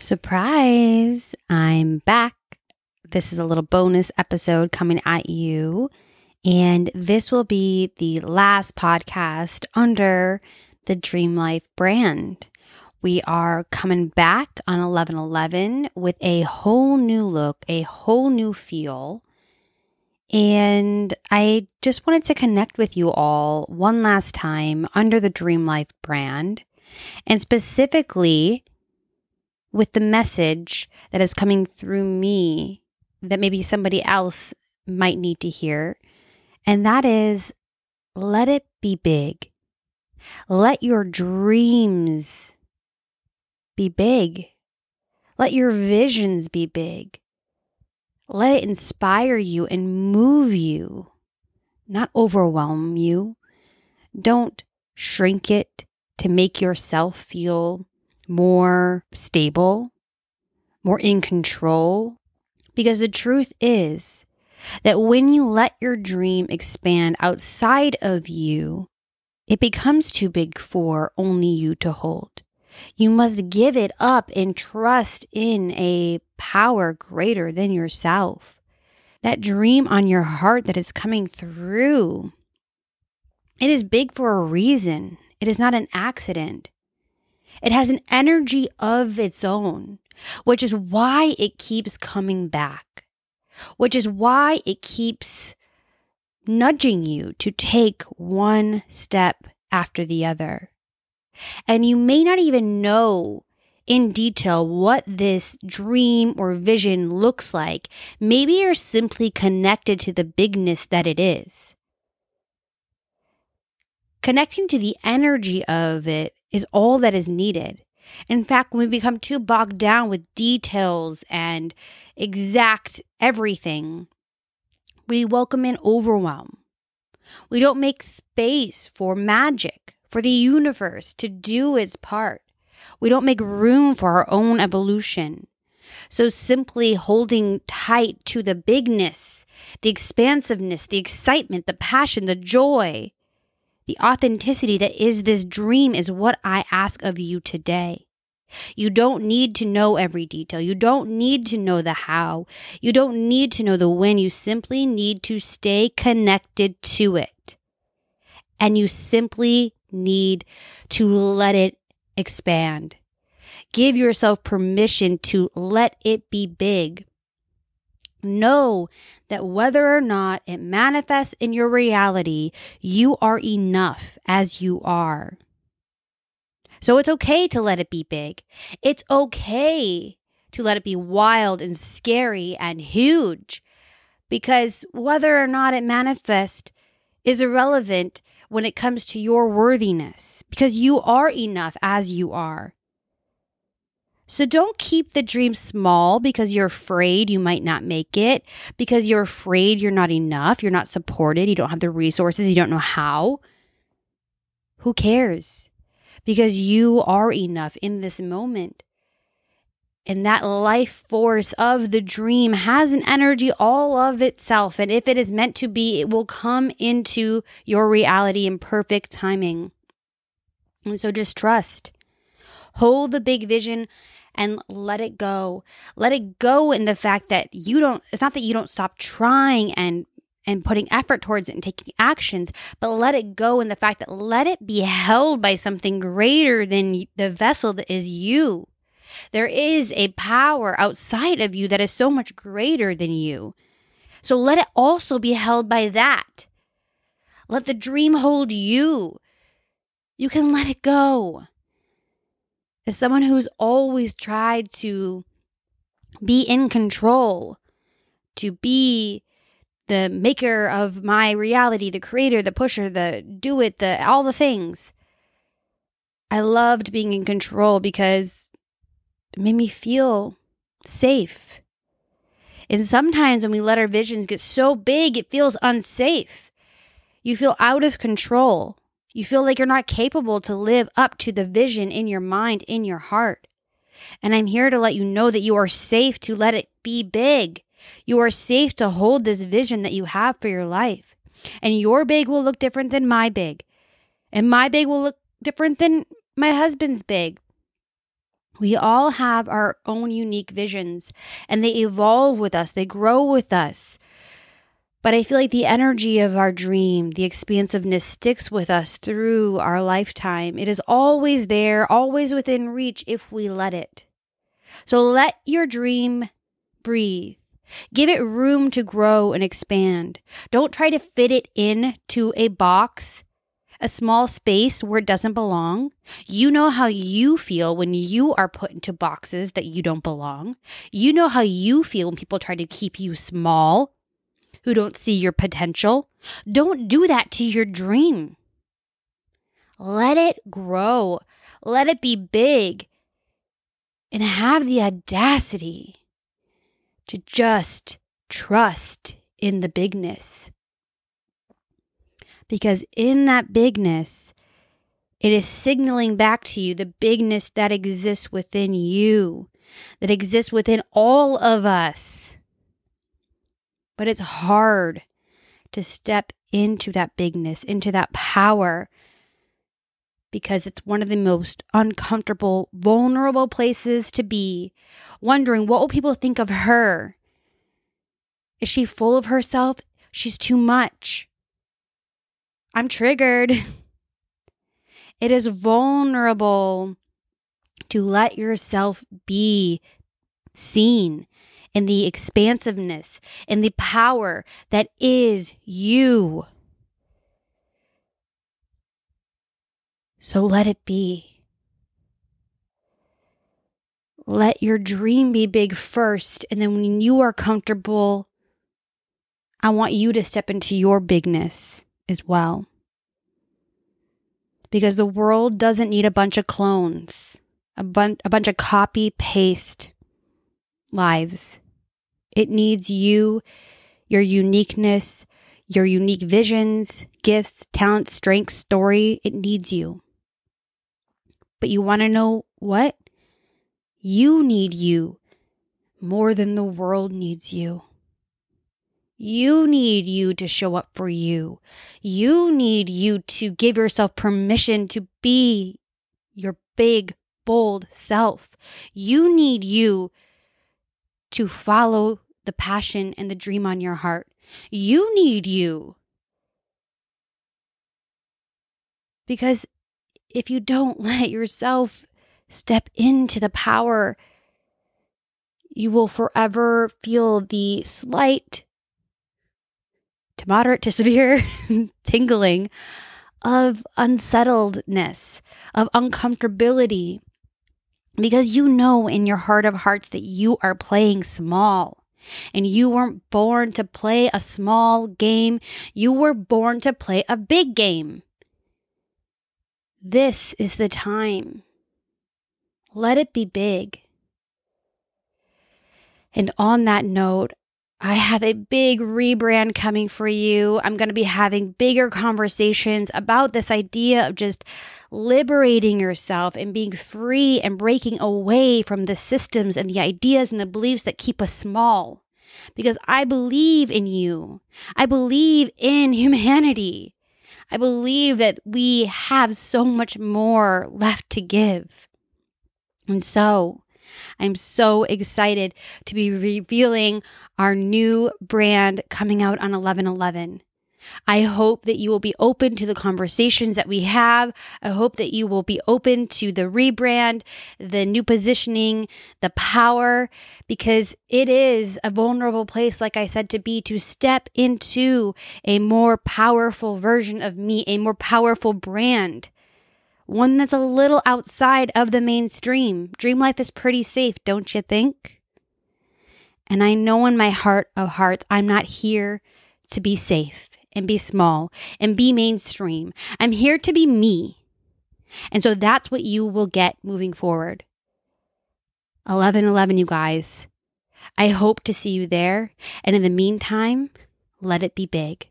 Surprise! I'm back. This is a little bonus episode coming at you. And this will be the last podcast under the Dream Life brand. We are coming back on 11 11 with a whole new look, a whole new feel. And I just wanted to connect with you all one last time under the Dream Life brand, and specifically with the message that is coming through me that maybe somebody else might need to hear. And that is let it be big. Let your dreams be big. Let your visions be big. Let it inspire you and move you, not overwhelm you. Don't shrink it to make yourself feel more stable, more in control. Because the truth is that when you let your dream expand outside of you, it becomes too big for only you to hold. You must give it up and trust in a power greater than yourself. That dream on your heart that is coming through. It is big for a reason. It is not an accident. It has an energy of its own, which is why it keeps coming back, which is why it keeps nudging you to take one step after the other. And you may not even know in detail what this dream or vision looks like. Maybe you're simply connected to the bigness that it is. Connecting to the energy of it is all that is needed. In fact, when we become too bogged down with details and exact everything, we welcome in overwhelm. We don't make space for magic, for the universe to do its part. We don't make room for our own evolution. So simply holding tight to the bigness, the expansiveness, the excitement, the passion, the joy, the authenticity that is this dream is what I ask of you today. You don't need to know every detail. You don't need to know the how. You don't need to know the when. You simply need to stay connected to it. And you simply need to let it expand. Give yourself permission to let it be big. Know that whether or not it manifests in your reality, you are enough as you are. So it's okay to let it be big. It's okay to let it be wild and scary and huge because whether or not it manifests is irrelevant when it comes to your worthiness because you are enough as you are. So don't keep the dream small because you're afraid you might not make it, because you're afraid you're not enough, you're not supported, you don't have the resources, you don't know how. Who cares? Because you are enough in this moment. And that life force of the dream has an energy all of itself. And if it is meant to be, it will come into your reality in perfect timing. And so just trust. Hold the big vision and let it go. Let it go in the fact that you don't, it's not that you don't stop trying and and putting effort towards it and taking actions, but let it go in the fact that let it be held by something greater than the vessel that is you. There is a power outside of you that is so much greater than you. So let it also be held by that. Let the dream hold you. You can let it go as someone who's always tried to be in control, to be the maker of my reality, the creator, the pusher, the do it, the all the things. I loved being in control because it made me feel safe. And sometimes when we let our visions get so big, it feels unsafe. You feel out of control. You feel like you're not capable to live up to the vision in your mind, in your heart. And I'm here to let you know that you are safe to let it be big. You are safe to hold this vision that you have for your life. And your big will look different than my big. And my big will look different than my husband's big. We all have our own unique visions and they evolve with us, they grow with us. But I feel like the energy of our dream, the expansiveness sticks with us through our lifetime. It is always there, always within reach if we let it. So let your dream breathe. Give it room to grow and expand. Don't try to fit it into a box, a small space where it doesn't belong. You know how you feel when you are put into boxes that you don't belong. You know how you feel when people try to keep you small, who don't see your potential. Don't do that to your dream. Let it grow. Let it be big. And have the audacity to just trust in the bigness. Because in that bigness, it is signaling back to you the bigness that exists within you, that exists within all of us. But it's hard to step into that bigness, into that power, because it's one of the most uncomfortable, vulnerable places to be, wondering what will people think of her? Is she full of herself? She's too much. I'm triggered. It is vulnerable to let yourself be seen in the expansiveness and the power that is you. So let it be. Let your dream be big first. And then when you are comfortable, I want you to step into your bigness as well. Because the world doesn't need a bunch of clones, a, bun- a bunch of copy paste lives. It needs you, your uniqueness, your unique visions, gifts, talents, strengths, story. It needs you. But you want to know what? You need you more than the world needs you. You need you to show up for you. You need you to give yourself permission to be your big, bold self. You need you to follow the passion and the dream on your heart. You need you. Because if you don't let yourself step into the power, you will forever feel the slight to moderate to severe tingling of unsettledness, of uncomfortability, because you know in your heart of hearts that you are playing small. And you weren't born to play a small game. You were born to play a big game. This is the time. Let it be big. And on that note, I have a big rebrand coming for you. I'm going to be having bigger conversations about this idea of just liberating yourself and being free and breaking away from the systems and the ideas and the beliefs that keep us small. Because I believe in you, I believe in humanity. I believe that we have so much more left to give. And so I'm so excited to be revealing our new brand coming out on 11 11. I hope that you will be open to the conversations that we have. I hope that you will be open to the rebrand, the new positioning, the power, because it is a vulnerable place, like I said, to be to step into a more powerful version of me, a more powerful brand. One that's a little outside of the mainstream. Dream life is pretty safe, don't you think? And I know in my heart of hearts, I'm not here to be safe and be small and be mainstream. I'm here to be me. And so that's what you will get moving forward. 11 11, you guys. I hope to see you there. And in the meantime, let it be big.